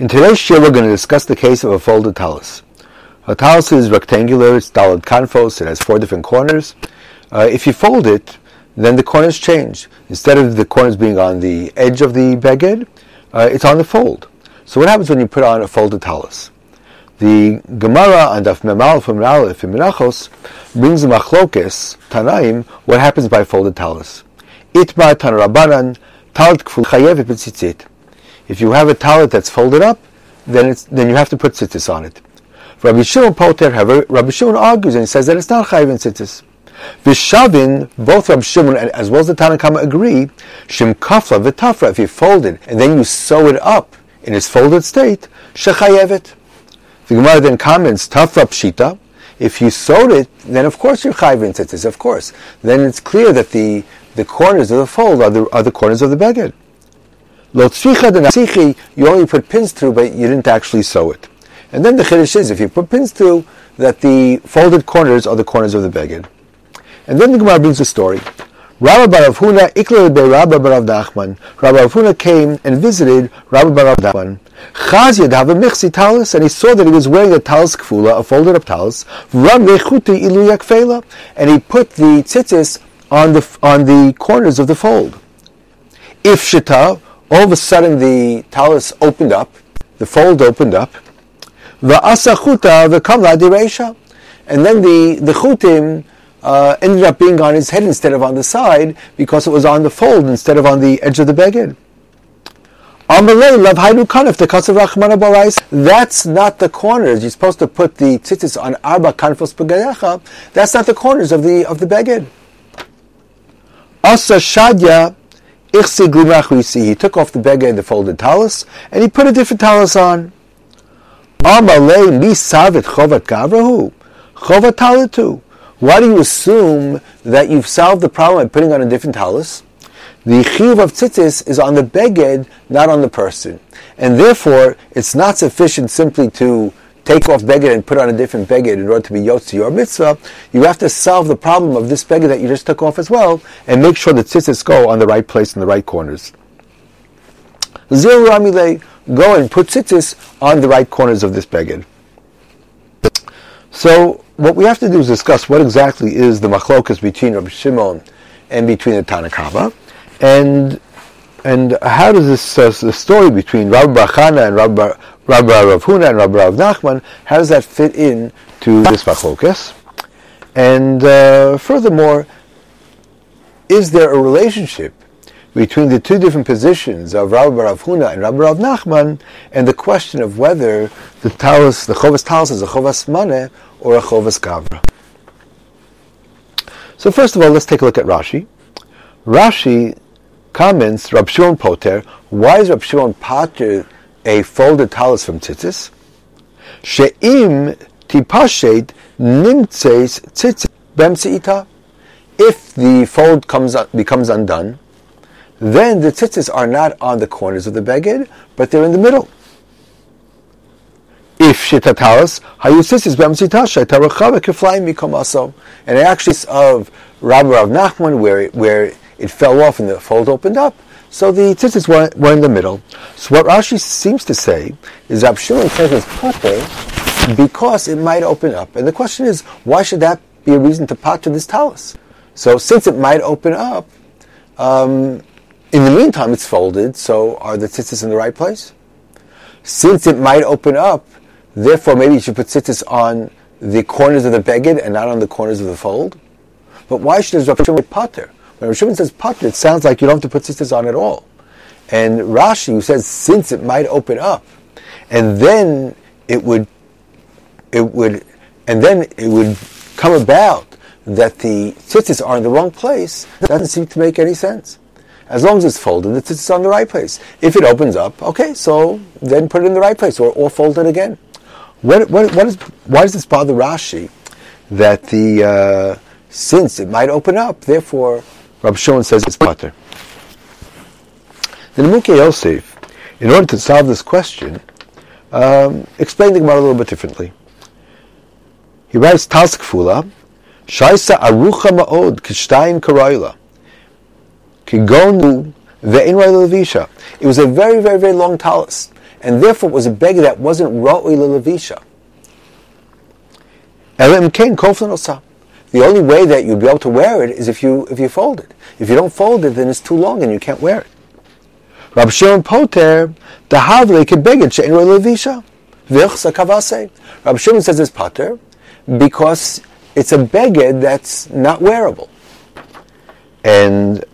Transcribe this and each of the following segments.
In today's shir, we're going to discuss the case of a folded talus. A talus is rectangular, it's dalad kanfos, it has four different corners. Uh, if you fold it, then the corners change. Instead of the corners being on the edge of the beged, uh, it's on the fold. So what happens when you put on a folded talus? The Gemara on Daf Memal from Ralef in Menachos brings the machlokes Tanaim what happens by folded talus. Itma Tanarabanan talit kful chayevet b'tzitzit. If you have a talit that's folded up, then it's, then you have to put tzitzis on it. Rabbi Shimon Poter, however, Rabbi Shimon argues and says that it's not chayiv in tzitzis. Vishavin, both Rabbi Shimon and as well as the Tanakama agree, shim kafla v'tafra, if you fold it and then you sew it up in its folded state, shechayevet. The Gemara then comments, tafra pshita, if you sewed it, then of course you're chayiv in tzitzis, of course. Then it's clear that the, the corners of the fold are the, are the corners of the beged. You only put pins through, but you didn't actually sew it. And then the chiddush is, if you put pins through, that the folded corners are the corners of the beged. And then the Gemara brings a story. Rabbi Barav Huna ikla be Rabbi Barav Nachman. Rabbi Barav Huna came and visited Rabbi Barav Nachman. Chaz have a mixi talis, and he saw that he was wearing a talis kfula, a folded up talis. Ram rechuti ilu yakfela, and he put the tzitzis on the on the corners of the fold. If shita, all of a sudden the talus opened up, the fold opened up, the asachuta the kamla diresha, and then the the chutim uh, ended up being on his head instead of on the side because it was on the fold instead of on the edge of the beged. That's not the corners. You're supposed to put the tzitzis on arba kanfos begadecha. That's not the corners of the of the beged. Asa shadya he took off the beggar and the folded talus, and he put a different talus on. Why do you assume that you've solved the problem by putting on a different talus? The chiv of tzitzis is on the beged, not on the person. And therefore, it's not sufficient simply to take off beged and put on a different beged in order to be yotzi your mitzvah, you have to solve the problem of this beged that you just took off as well, and make sure the tzitzis go on the right place in the right corners. Zil ramile, go and put tzitzis on the right corners of this beged. So what we have to do is discuss what exactly is the machlokas between Rabbi Shimon and between the Tanakama, and and how does this uh, the story between Rabbi Barchana and Rabbi Rabbi Rav Huna and Rabbi Rav Nachman, how does that fit in to this machlokas? And uh, furthermore, is there a relationship between the two different positions of Rabbi Rav Huna and Rabbi Rav Nachman and the question of whether the talus, the chovas talus is a chovas mane or a chovas gavra? So first of all, let's take a look at Rashi. Rashi comments, Rab Shimon Poter, why is Rab Shimon Pater a folded talus from tzitzis. She'im tipashet nimtzeis tzitzis bemseita. If the fold comes becomes undone, then the tzitzis are not on the corners of the beged, but they're in the middle. If shitatalis hayusisis b'amsita shaitarachava keflayim mikomaso, and it actually is of Rabbi Rav Nachman where where it fell off and the fold opened up. So the tzitzis were, were in the middle. So what Rashi seems to say is that Shimon says it's potter because it might open up. And the question is, why should that be a reason to potter this talus? So since it might open up, um, in the meantime it's folded, so are the tzitzis in the right place? Since it might open up, therefore maybe you should put tzitzis on the corners of the beged and not on the corners of the fold? But why should Rav Shimon potter? When Rishon says pater, it sounds like you don't have to put tzitzis on at all. And Rashi, who says since it might open up, and then it would, it would, and then it would come about that the tzitzis are in the wrong place, doesn't seem to make any sense. As long as it's folded, the tzitzis are in the right place. If it opens up, okay, so then put it in the right place, or, or fold it again. What, what, what is, why does this bother Rashi that the uh, since it might open up, therefore Rabbi Shimon says it's pater. The Nimukei Yosef, in order to solve this question, um, explained the Gemara a little bit differently. He writes Task Fula, Shaisa Arucha Ma'od Kishtayim Karoila, Kigonu Ve'in Levisha. It was a very, very, very long talus. and therefore it was a beggar that wasn't. Elim kain koflan. The only way that you'd be able to wear it is if you if you fold it. If you don't fold it, then it's too long and you can't wear it. Rabbi Shimon Poter, the havle kebeged she'en levisha. Kavase. Rabbi Shimon says it's poter because it's a beged that's not wearable. And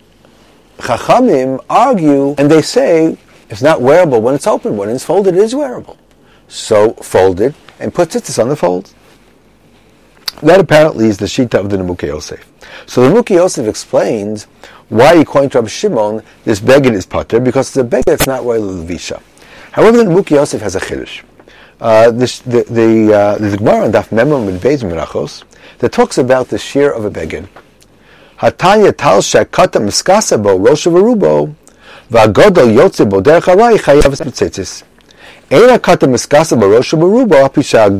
Chachamim argue and they say it's not wearable when it's open. When it's folded, it is wearable. So fold it and put it on the folds. That apparently is the shita of the Nimukei Yosef. So the Nimukei Yosef explains why, according to Rabbi Shimon, this beged is pater because it's a beged that's not royal levisha. However, the Nimukei Yosef has a chiddush. Uh, this, the the uh, the Gemara on Daf Memam in Beis Menachos that talks about the shear of a beged. Hatanya tal shekata miskasa bo rosh v'rubo v'agodol yotze bo derech harai chayav b'tzitzis. Ein hakata miskasa bo rosh v'rubo apisha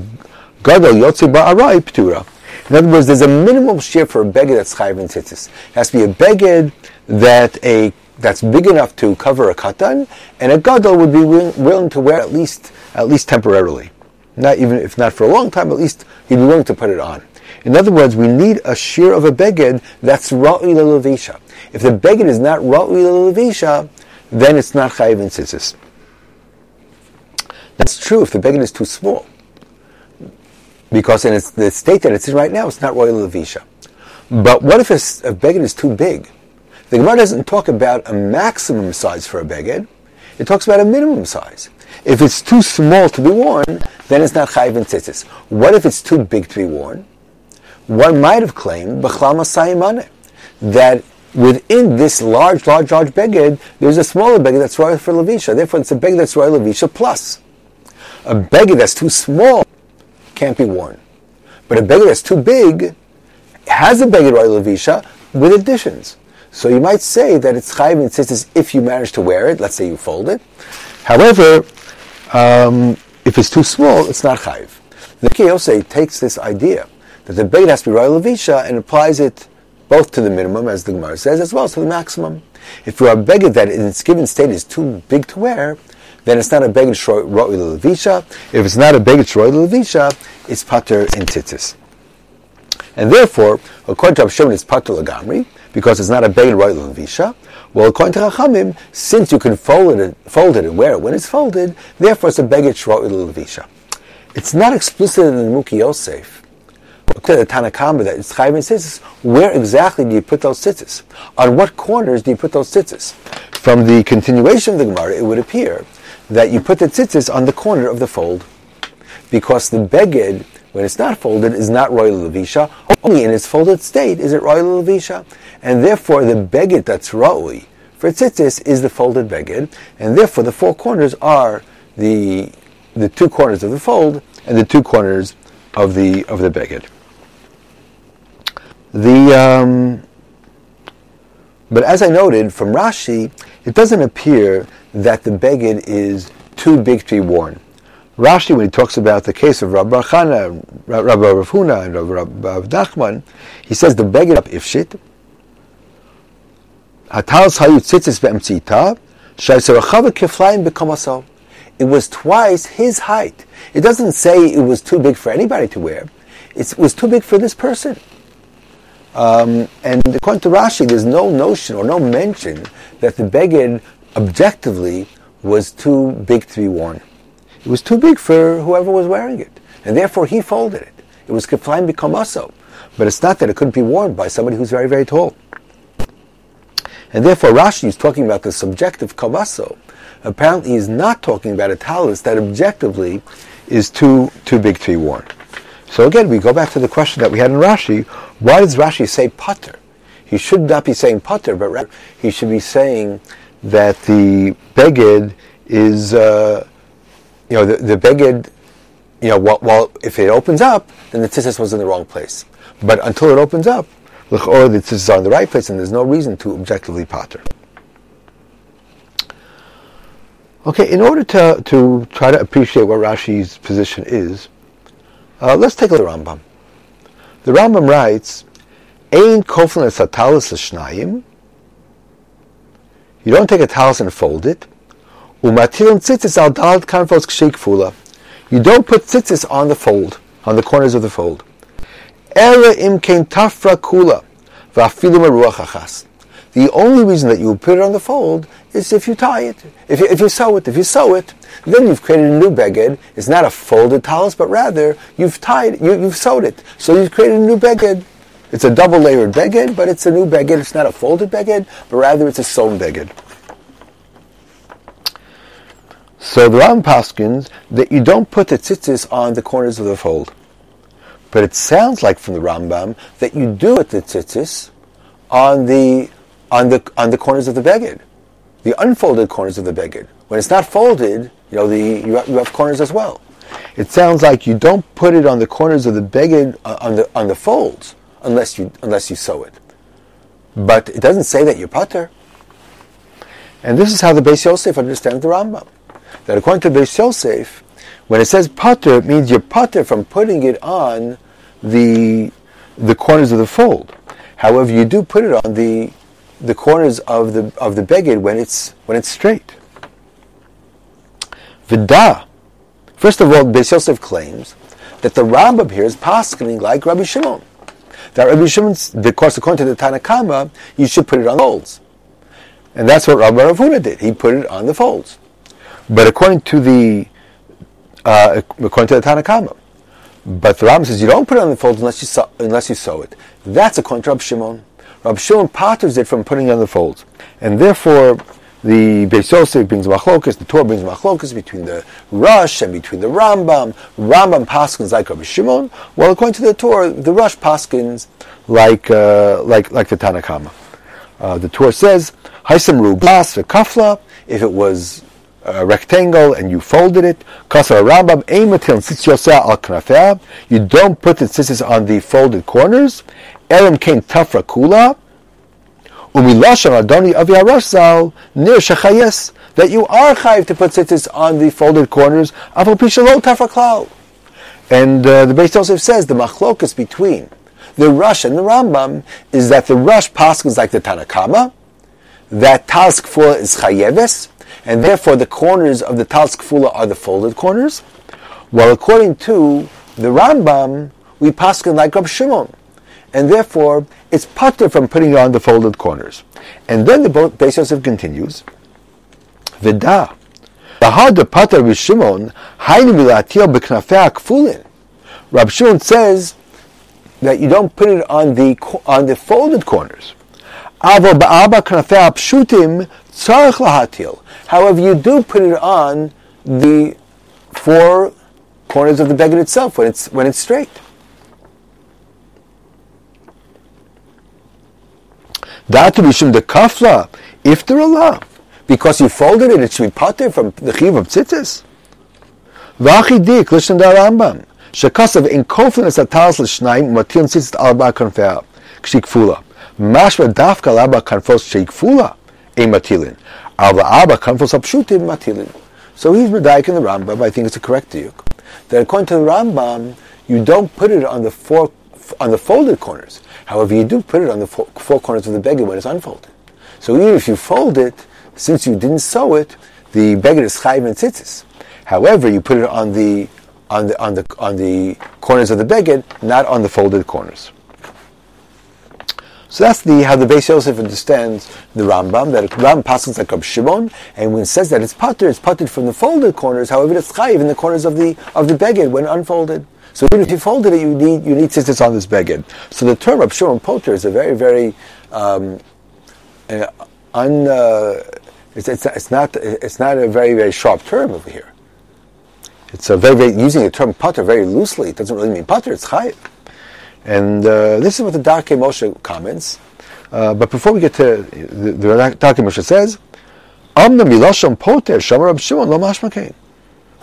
gadol yotze bo arai ptura. In other words, there's a minimum shear for a beged that's chayav in tzitzis. It has to be a beged that a that's big enough to cover a katan, and a gadol would be willing, willing to wear at least at least temporarily, not even if not for a long time, at least he'd be willing to put it on. In other words, we need a shear of a beged that's ra'i levisha. If the beged is not ra'i levisha, then it's not chayiv in tzitzis. That's true if the beged is too small, because in its, the state that it's in right now, it's not royal levisha. But what if a, a beged is too big? The Gemara doesn't talk about a maximum size for a beged; it talks about a minimum size. If it's too small to be worn, then it's not chayiv in tzitzis. What if it's too big to be worn? One might have claimed that within this large, large, large beged, there's a smaller beged that's royal for levisha. Therefore, it's a beged that's royal levisha plus. A beged that's too small can't be worn, but a beged that's too big has a beged royal levisha with additions. So you might say that it's chayiv in tzitzis if you manage to wear it. Let's say you fold it. However, um, if it's too small, it's not chayiv. The Kiyose takes this idea that the bait has to be royal levisha and applies it both to the minimum, as the Gemara says, as well as to the maximum. If you are a beggar that in its given state is too big to wear, then it's not a beggar royal levisha. If it's not a beggar royal levisha, it's pater in tzitzis. And therefore, according to Abshimon, it's pater lagamri because it's not a beggar royal levisha. Well, according to Chachamim, since you can fold it, fold it and wear it when it's folded, therefore it's a beggar royal levisha. It's not explicit in the Muki Yosef to the Tanakama that it's Chayim and Tzitzis, where exactly do you put those tzitzis? On what corners do you put those tzitzis? From the continuation of the Gemara, it would appear that you put the tzitzis on the corner of the fold, because the beged, when it's not folded, is not royal levisha. Only in its folded state is it royal levisha, and therefore the beged that's roy for tzitzis is the folded beged, and therefore the four corners are the the two corners of the fold and the two corners of the of the beged. The um, but as I noted from Rashi, it doesn't appear that the beged is too big to be worn. Rashi, when he talks about the case of Rabbi Chana, Rabbi Rav Huna, and Rabbi Nachman, he says the beged up ifshit. It was twice his height. It doesn't say it was too big for anybody to wear. It was too big for this person. Um, and according to Rashi, there's no notion or no mention that the beged objectively was too big to be worn. It was too big for whoever was wearing it, and therefore he folded it. It was keflaim b'kamaso, but it's not that it couldn't be worn by somebody who's very, very tall. And therefore Rashi is talking about the subjective kavaso. Apparently he's not talking about a talus that objectively is too, too big to be worn. So again, we go back to the question that we had in Rashi. Why does Rashi say putter? He should not be saying putter, but rather he should be saying that the beged is, uh, you know, the, the beged, you know, while, if it opens up, then the tzitzis was in the wrong place. But until it opens up, or the tzitzis are in the right place, and there's no reason to objectively putter. Okay, in order to, to try to appreciate what Rashi's position is, uh, let's take a look at the Rambam. The Rambam writes, Ein koflen satalis shnayim. You don't take a talis and fold it. Umatilin tzitzis al dalad kanfos kshei You don't put tzitzis on the fold, on the corners of the fold. Ela im kein tafra kula, v'afilu meruach achas. The only reason that you put it on the fold is if you tie it, if you, if you sew it. If you sew it, then you've created a new beged. It's not a folded talus, but rather you've tied, you, you've sewed it. So you've created a new beged. It's a double layered beged, but it's a new beged. It's not a folded beged, but rather it's a sewn beged. So the Ram paskins that you don't put the tzitzis on the corners of the fold. But it sounds like from the Rambam that you do put the tzitzis on the on the on the corners of the beged, the unfolded corners of the beged. When it's not folded, you know the you have, you have, corners as well. It sounds like you don't put it on the corners of the beged uh, on the on the folds unless you unless you sew it. But it doesn't say that you're putter. And this is how the Beis Yosef understands the Rambam. That according to Beis Yosef, when it says putter, it means you're putter from putting it on the the corners of the fold. However, you do put it on the the corners of the of the beged when it's when it's straight. Vida. First of all, Beis Yosef claims that the Rambam here is paskening like Rabbi Shimon. That Rabbi Shimon, because according to the Tanakama, you should put it on the folds. And that's what Rabbi Ravuna did. He put it on the folds. But according to the uh, according to the Tanakama, but the Rambam says you don't put it on the folds unless you sew, unless you sew it. That's according to Rabbi Shimon. Rabbi Shimon patters it from putting on the folds, and therefore the Beis brings machlokas, the Tur brings machlokas between the Rosh and between the Rambam. Rambam paskins like Rabbi Shimon, while according to the Tur, the Rosh paskins like uh, like like the Tanakama. Uh, the Tur says, "Haisam rubas kafla." If it was a rectangle and you folded it, kasar Rambam ematil sitz al knafea. You don't put the tzitzis on the folded corners. Elam came tafra kula. Umilashon Adoni Avi Arashzal near Shechayes that you are chayiv to put tzitzis on the folded corners of a tafra And uh, the Beis Yosef says the machlokas between the Rosh and the Rambam is that the Rosh pasuk is like the Tanakama, that Kfula is chayeves, and therefore the corners of the Kfula are the folded corners, while according to the Rambam, we paskin like Rab Shimon, and therefore it's putter from putting it on the folded corners. And then the Beis Yosef continues, Vida, the pater Rab Shimon, hainu. Rab Shimon says that you don't put it on the on the folded corners. However, you do put it on the four corners of the beggar itself when it's when it's straight. That mishum the kafla, if they're Allah, because you folded it, it should be from the chiv of tzitzis. Vachidik, listen to Rambam. Shekasav in confidence atalas l'shnayim matil tzitzit alba kanfea kshikfula. Mashma dafka laba kanfos shikfula a matilin. Alba alba kanfos apshutim matilin. So he's medayik in the Rambam. I think it's a correct diuk. That according to the Rambam, you don't put it on the four on the folded corners. However, you do put it on the four, four corners of the beggar when it's unfolded. So even if you fold it, since you didn't sew it, the beggar is chayv and tzitzis. However, you put it on the on the on the on the corners of the beged, not on the folded corners. So that's the how the Beis Yosef understands the Rambam that Rambam passes like Rab Shimon, and when it says that it's putter, it's putted from the folded corners. However, it's chayiv in the corners of the of the beged when unfolded. So even if you folded it, you need you need tzitzis on this beged. So the term of Shimon Poter is a very very um, uh, un. Uh, it's, it's, it's, not it's not a very very sharp term over here. It's a very, very using the term putter very loosely. It doesn't really mean putter. It's chayiv. And uh, this is what the Darkei Moshe comments. Uh, but before we get to the, the Darkei Moshe says, Amna milosham poter shamar Shimon lo mashmakein.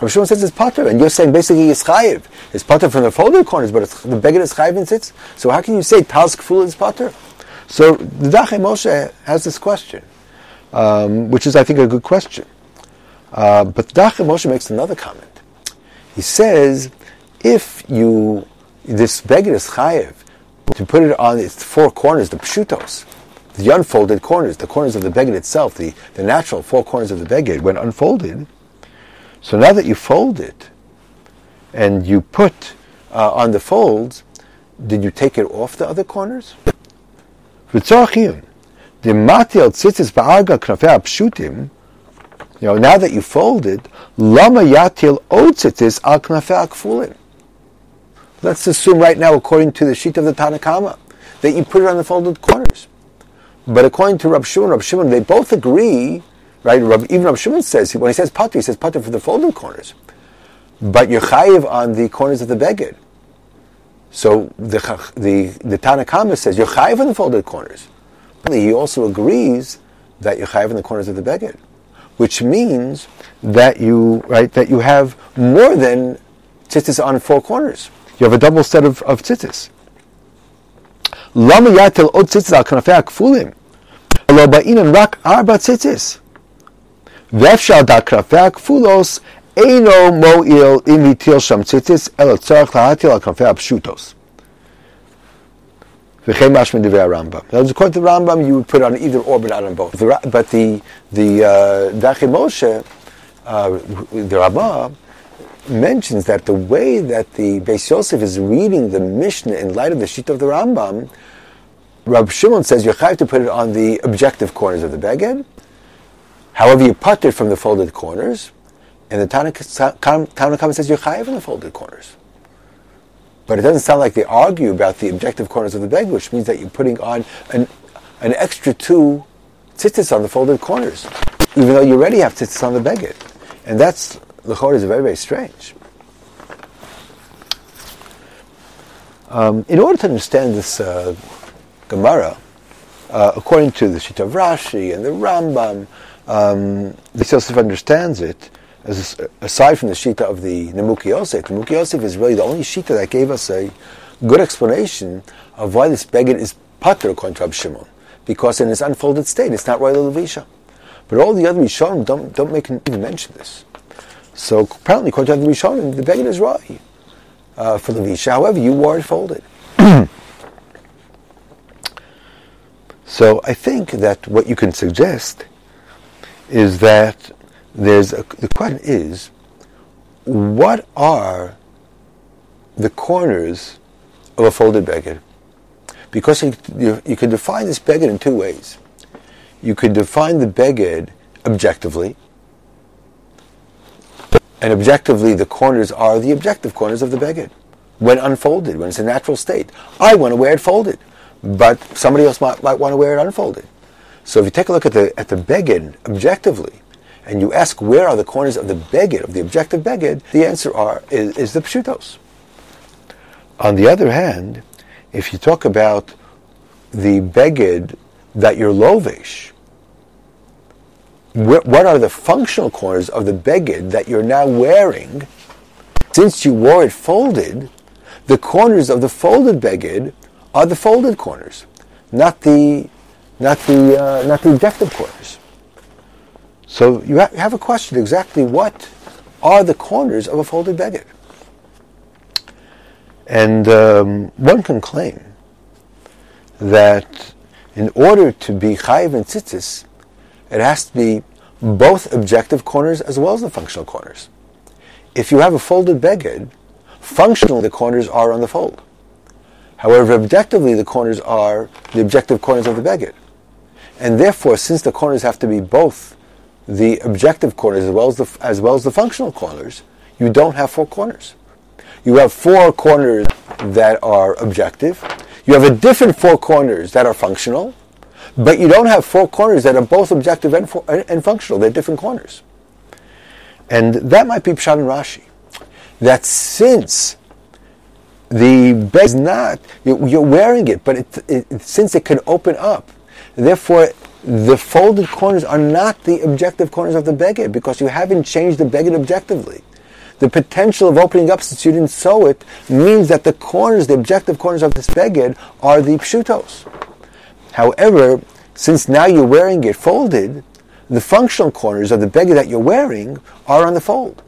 Rav Shimon says it's potter, and you're saying basically it's chayiv. It's potter from the folded corners, but the beggar is chayiv and sits. So how can you say task full is potter? So the Darkei Moshe has this question, um, which is I think a good question. Uh, but Darkei Moshe makes another comment. He says, if you this beggar is chayiv to put it on its four corners, the pshutos, the unfolded corners, the corners of the beged itself, the, the natural four corners of the beged, when unfolded. So now that you fold it and you put uh, on the folds, did you take it off the other corners? You know, now that you fold it. Let's assume right now, according to the sheet of the Tanakama, that you put it on the folded corners. But according to Rab Shimon, Rab Shimon, they both agree, right? Even Rab Shimon says, when he says pater, he says pater for the folded corners. But you're chayiv on the corners of the beged. So the, the, the Tanakama says you're chayiv on the folded corners he also agrees that you have in the corners of the beged, which means that you right that you have more than tzitzis on four corners. You have a double set of, of tzitzis. Lama yatel od tzitzis al kanafei akfulim. Lo ba'inan rak arba tzitzis. El tzarech lahatil al kanafei apshutos. According to the Rambam, you would put on either or, but not on both. but the the uh, Darkei Moshe, uh, the Rabbah, mentions that the way that the Beis Yosef is reading the Mishnah in light of the sheet of the Rambam, Rab Shimon says you have to put it on the objective corners of the beged. However, you put it from the folded corners, and the Tanakh says you're chayiv in the folded corners. But it doesn't sound like they argue about the objective corners of the bag, which means that you're putting on an, an extra two tzitzis on the folded corners, even though you already have tzitzis on the beged. And that's, the is very, very strange. Um, in order to understand this uh, Gemara, uh, according to the Shita of Rashi and the Rambam, um, the Yosef understands it as, aside from the shita of the Nimukei Yosef, Nimukei Yosef is really the only shita that gave us a good explanation of why this beged is pater to Shimon, because in its unfolded state it's not royal levisha. But all the other Rishonim don't, don't make even mention this. So apparently, according the Rishonim, the beged is right uh, for levisha. However, you wore it folded. so I think that what you can suggest is that there's a, the question is, what are the corners of a folded beged? Because you, you, you can define this beged in two ways. You could define the beged objectively, and objectively the corners are the objective corners of the beged when unfolded, when it's a natural state. I want to wear it folded, but somebody else might, might want to wear it unfolded. So if you take a look at the at the beged objectively, and you ask where are the corners of the beged, of the objective beged, the answer are, is, is the pshutos. On the other hand, if you talk about the beged that you're lovish, what are the functional corners of the beged that you're now wearing? Since you wore it folded, the corners of the folded beged are the folded corners, not the not the uh, not the objective corners. So you have a question exactly what are the corners of a folded beged? And um, one can claim that in order to be chayiv and tzitzis, it has to be both objective corners as well as the functional corners. If you have a folded beged, functionally the corners are on the fold. However, objectively the corners are the objective corners of the beged. And therefore, since the corners have to be both the objective corners as well as the, as well as the functional corners, you don't have four corners. You have four corners that are objective. You have a different four corners that are functional, but you don't have four corners that are both objective and, for, and functional. They're different corners. And that might be Pshat and Rashi. That since the bed is not, you're wearing it, but it, it, since it can open up, therefore the folded corners are not the objective corners of the beged because you haven't changed the beged objectively. The potential of opening up since you didn't sew it means that the corners, the objective corners of this beged are the pshutos. However, since now you're wearing it folded, the functional corners of the beged that you're wearing are on the fold.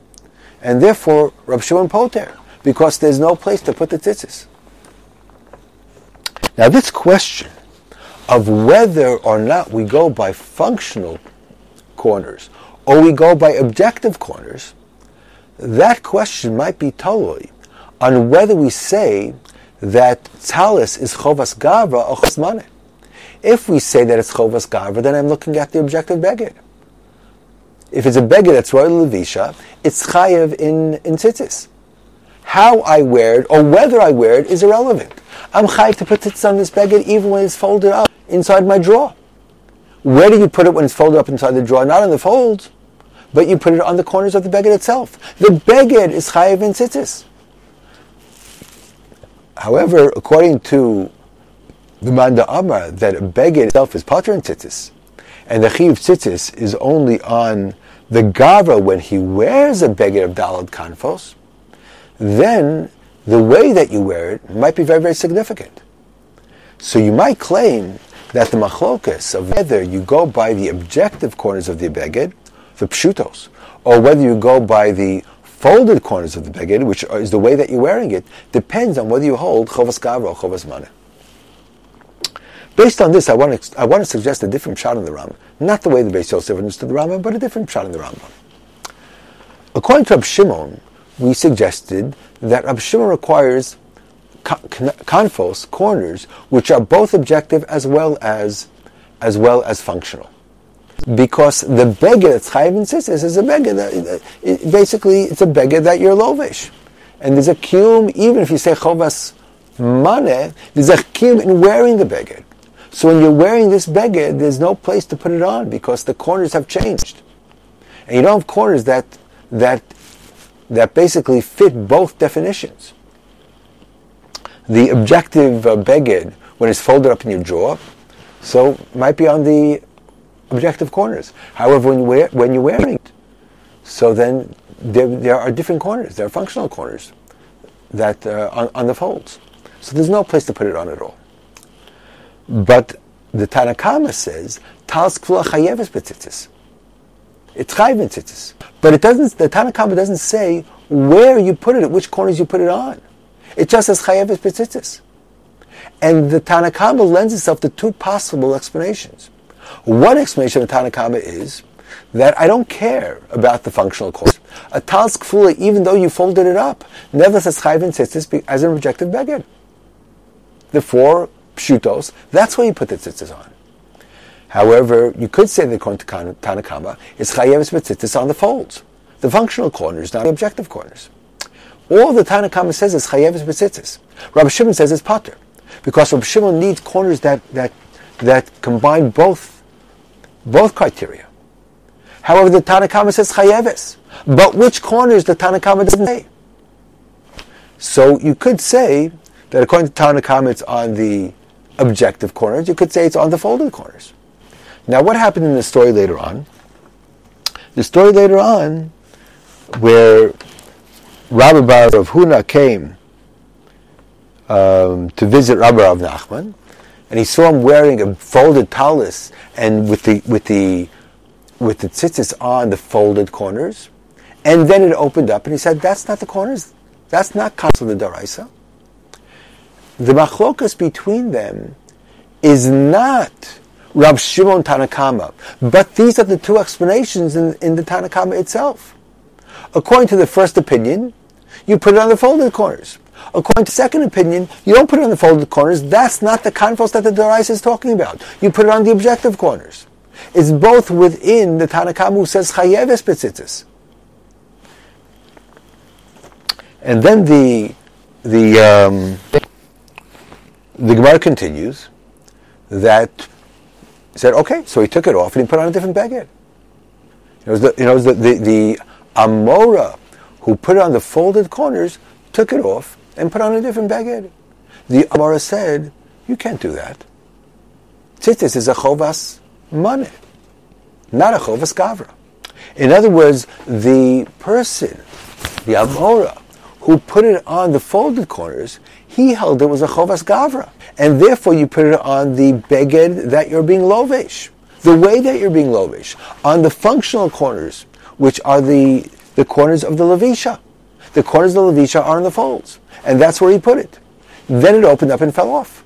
And therefore, Rav Shimon Poter, because there's no place to put the tzitzis. Now this question of whether or not we go by functional corners or we go by objective corners, that question might be totally on whether we say that talis is chovas gavra or chosmane. If we say that it's chovas gavra, then I'm looking at the objective beged. If it's a beged that's royal levisha, it's chayev in in tzitzis. How I wear it or whether I wear it is irrelevant. I'm chayev to put tzitzis on this beged even when it's folded up inside my drawer. Where do you put it when it's folded up inside the drawer? Not in the folds, but you put it on the corners of the beged itself. The beged is chayev in tzitzis. However, according to the Manda Amar, that a beged itself is pater in tzitzis, and the chiv tzitzis is only on the gavra when he wears a beged of dalad kanfos, then the way that you wear it might be very, very significant. So you might claim that the machlokas of whether you go by the objective corners of the beged, the pshutos, or whether you go by the folded corners of the beged, which is the way that you're wearing it, depends on whether you hold chovas gavra or chovas mana. Based on this, I want to, I want to suggest a different shot in the Rambam. Not the way the Beis Yosef understood the Rambam, but a different shot in the Rambam. According to Rab Shimon, we suggested that Rab Shimon requires confos, corners, which are both objective as well as, as well as functional. Because the beggar that's chayiv insistis is a beggar that, it, basically, it's a beggar that you're lovish. And there's a kiyum, even if you say chovas mane, there's a kiyum in wearing the beggar. So when you're wearing this beggar, there's no place to put it on because the corners have changed. And you don't have corners that, that, that basically fit both definitions. The objective uh, beged, when it's folded up in your jaw, so might be on the objective corners. However, when, you wear, when you're wearing it, so then there, there are different corners. There are functional corners that uh, on, on the folds. So there's no place to put it on at all. But the Tanakama says, Tals betzitzis. It's chayev. But it doesn't, the Tanakama doesn't say where you put it, at which corners you put it on. It just says chayeves betzitzis. And the Tanakama lends itself to two possible explanations. One explanation of the Tanakama is that I don't care about the functional course. A talis kfula, even though you folded it up, never says chayev tzitzis as an objective beged. The four pshutos, that's where you put the tzitzis on. However, you could say that according to Tanakama, it's chayev tzitzis on the folds, the functional corners, not the objective corners. All the Tanakama says is chayev tzitzis. Rabbi Shimon says it's pater, because Rabbi Shimon needs corners that that that combine both both criteria. However, the Tanakama says chayeves, but which corners the Tanakama doesn't say. So you could say that according to Tanakama, it's on the objective corners. You could say it's on the folded corners. Now, what happened in the story later on? The story later on, where Rabbi Bar of Huna came um, to visit Rabbi Rav Nachman, and he saw him wearing a folded talis and with the with the with the tzitzis on the folded corners, and then it opened up, and he said, "That's not the corners. That's not Kasel the Daraisa." the machlokas between them is not Rav Shimon Tanakama, but these are the two explanations in, in the Tanakama itself. According to the first opinion, you put it on the folded corners. According to second opinion, you don't put it on the folded corners. That's not the confos that the Dorais is talking about. You put it on the objective corners. It's both within the Tanakama who says chayeves betzitzis. And then the the um, the Gemara continues that said, okay, so he took it off and he put on a different baguette. It was the, you know, the, the, the Amora who put it on the folded corners took it off and put on a different baguette. The Amora said, you can't do that. Tzitzis is a chovas money, not a chovas gavra. In other words, the person, the Amora, who put it on the folded corners, he held it was a chovas gavra, and therefore you put it on the beged that you're being lovesh. The way that you're being lovesh on the functional corners, which are the the corners of the levisha. The corners of the levisha are in the folds, and that's where he put it. Then it opened up and fell off.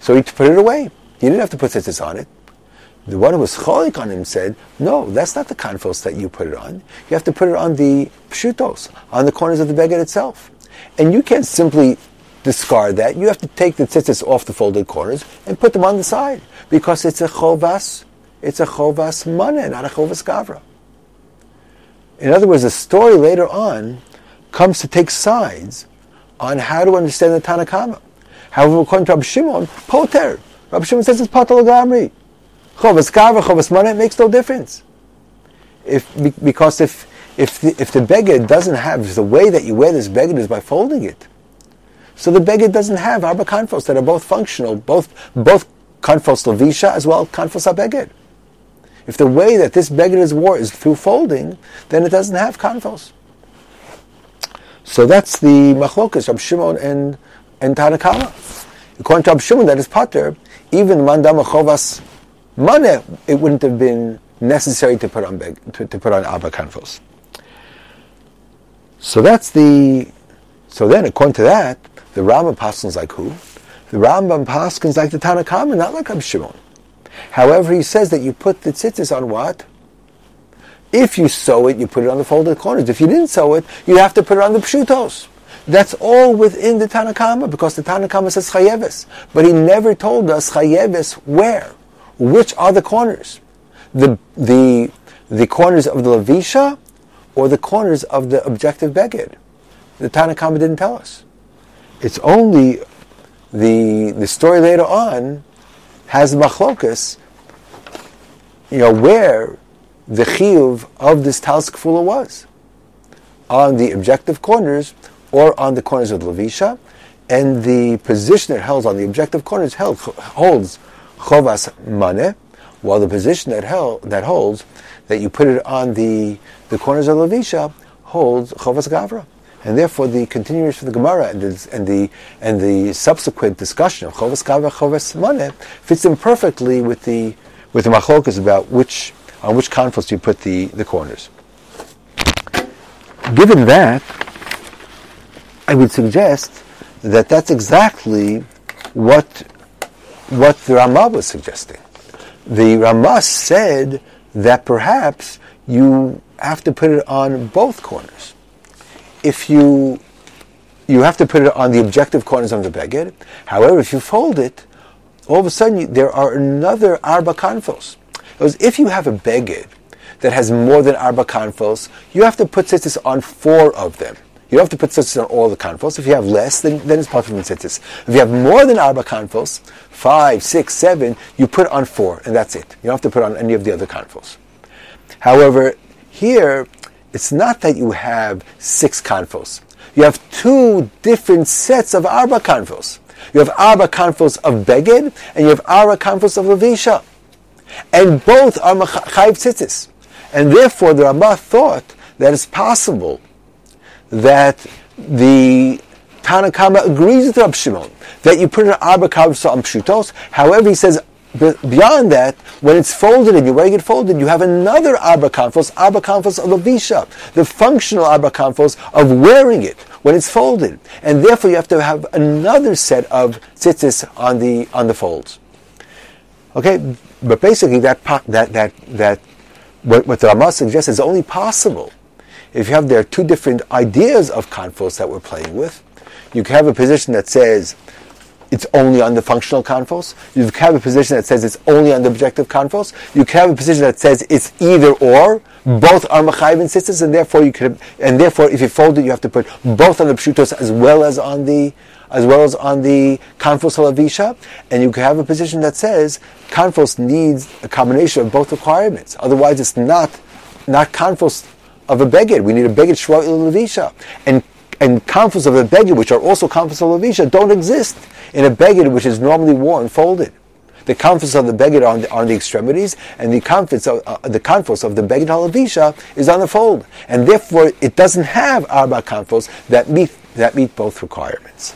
So he put it away. He didn't have to put tzitzis on it. The one who was cholik on him said, no, that's not the kanfos that you put it on. You have to put it on the pshutos, on the corners of the beged itself. And you can't simply discard that. You have to take the tzitzis off the folded corners and put them on the side because it's a chovas, it's a chovas mana, not a chovas gavra. In other words, the story later on comes to take sides on how to understand the Tanakama. However, according to Rabbi Shimon, poter. Rabbi Shimon says it's patal gamri. Chovas gavra, chovas mana, it makes no difference. If because if if the, if the beged doesn't have the way that you wear this beged is by folding it, so the beged doesn't have arba kanfos that are both functional, both both kanfos levisha as well kanfos abeged. If the way that this beged is wore is through folding, then it doesn't have kanfos. So that's the machlokas of Shimon and and Tanakama. According to Rab Shimon, that is pater. Even mandam chovas mane, it wouldn't have been necessary to put on beg, to, to put on arba kanfos. So that's the. So then, according to that, the Rambam paskins like who? The Rambam paskins like the Tanakama, not like Rab Shimon. However, he says that you put the tzitzis on what? If you sew it, you put it on the folded corners. If you didn't sew it, you have to put it on the pshutos. That's all within the Tanakama because the Tanakama says chayeves. But he never told us chayeves where, which are the corners. The, the, the corners of the Levisha or the corners of the objective Beged. The Tanakama didn't tell us. It's only the the story later on has machlokas, you know, where the chiyuv of this talis kfula was on the objective corners or on the corners of the levisha, and the position that holds on the objective corners held, holds chovas mane, while the position that held that holds that you put it on the the corners of the levisha holds chovas gavra. And therefore, the continuation of the Gemara and the, and the, and the subsequent discussion of Chovas Kava, Chovas Maneh fits in perfectly with the, with the machlokas about which, on which conflicts you put the, the corners. Given that, I would suggest that that's exactly what, what the Ramah was suggesting. The Ramah said that perhaps you have to put it on both corners if you you have to put it on the objective corners of the beged. However, if you fold it, all of a sudden you, there are another arba kanfos. If you have a beged that has more than arba kanfos, you have to put tzitzis on four of them. You don't have to put tzitzis on all the kanfos. If you have less, then, then it's the tzitzis. If you have more than arba kanfos, five, six, seven, you put on four, and that's it. You don't have to put on any of the other kanfos. However, here it's not that you have six kanfos. You have two different sets of arba kanfos. You have arba kanfos of beged, and you have arba kanfos of levisha. And both are chayiv tzitzis. And therefore the Ramah thought that it's possible that the Tanakama agrees with Rab Shimon that you put an arba kanfos on pshutos. However, he says beyond that, when it's folded and you're wearing it folded, you have another Abba Kanfos, Abba Kanfos of Avisha, the functional Abba Kanfos of wearing it when it's folded. And therefore you have to have another set of tzitzis on the, on the folds. Okay, but basically that, that, that, that, what, what the Ramah suggests is only possible if you have there two different ideas of kanfos that we're playing with. You can have a position that says it's only on the functional confos. You can have a position that says it's only on the objective confos. You can have a position that says it's either or. Both are machayiv and sisters, and therefore you could, and therefore if you fold it, you have to put both on the pshutos as well as on the as well as on the confos halavisha. And you can have a position that says confos needs a combination of both requirements. Otherwise, it's not not confos of a beged. We need a beged shva lavisha. And and confos of a beged, which are also confos of lavisha, don't exist in a beged which is normally worn folded. The confos of the beged are on the, on the extremities, and the confos of uh, the confos of the beged halavisha is on the fold, and therefore it doesn't have arba confos that meet that meet both requirements.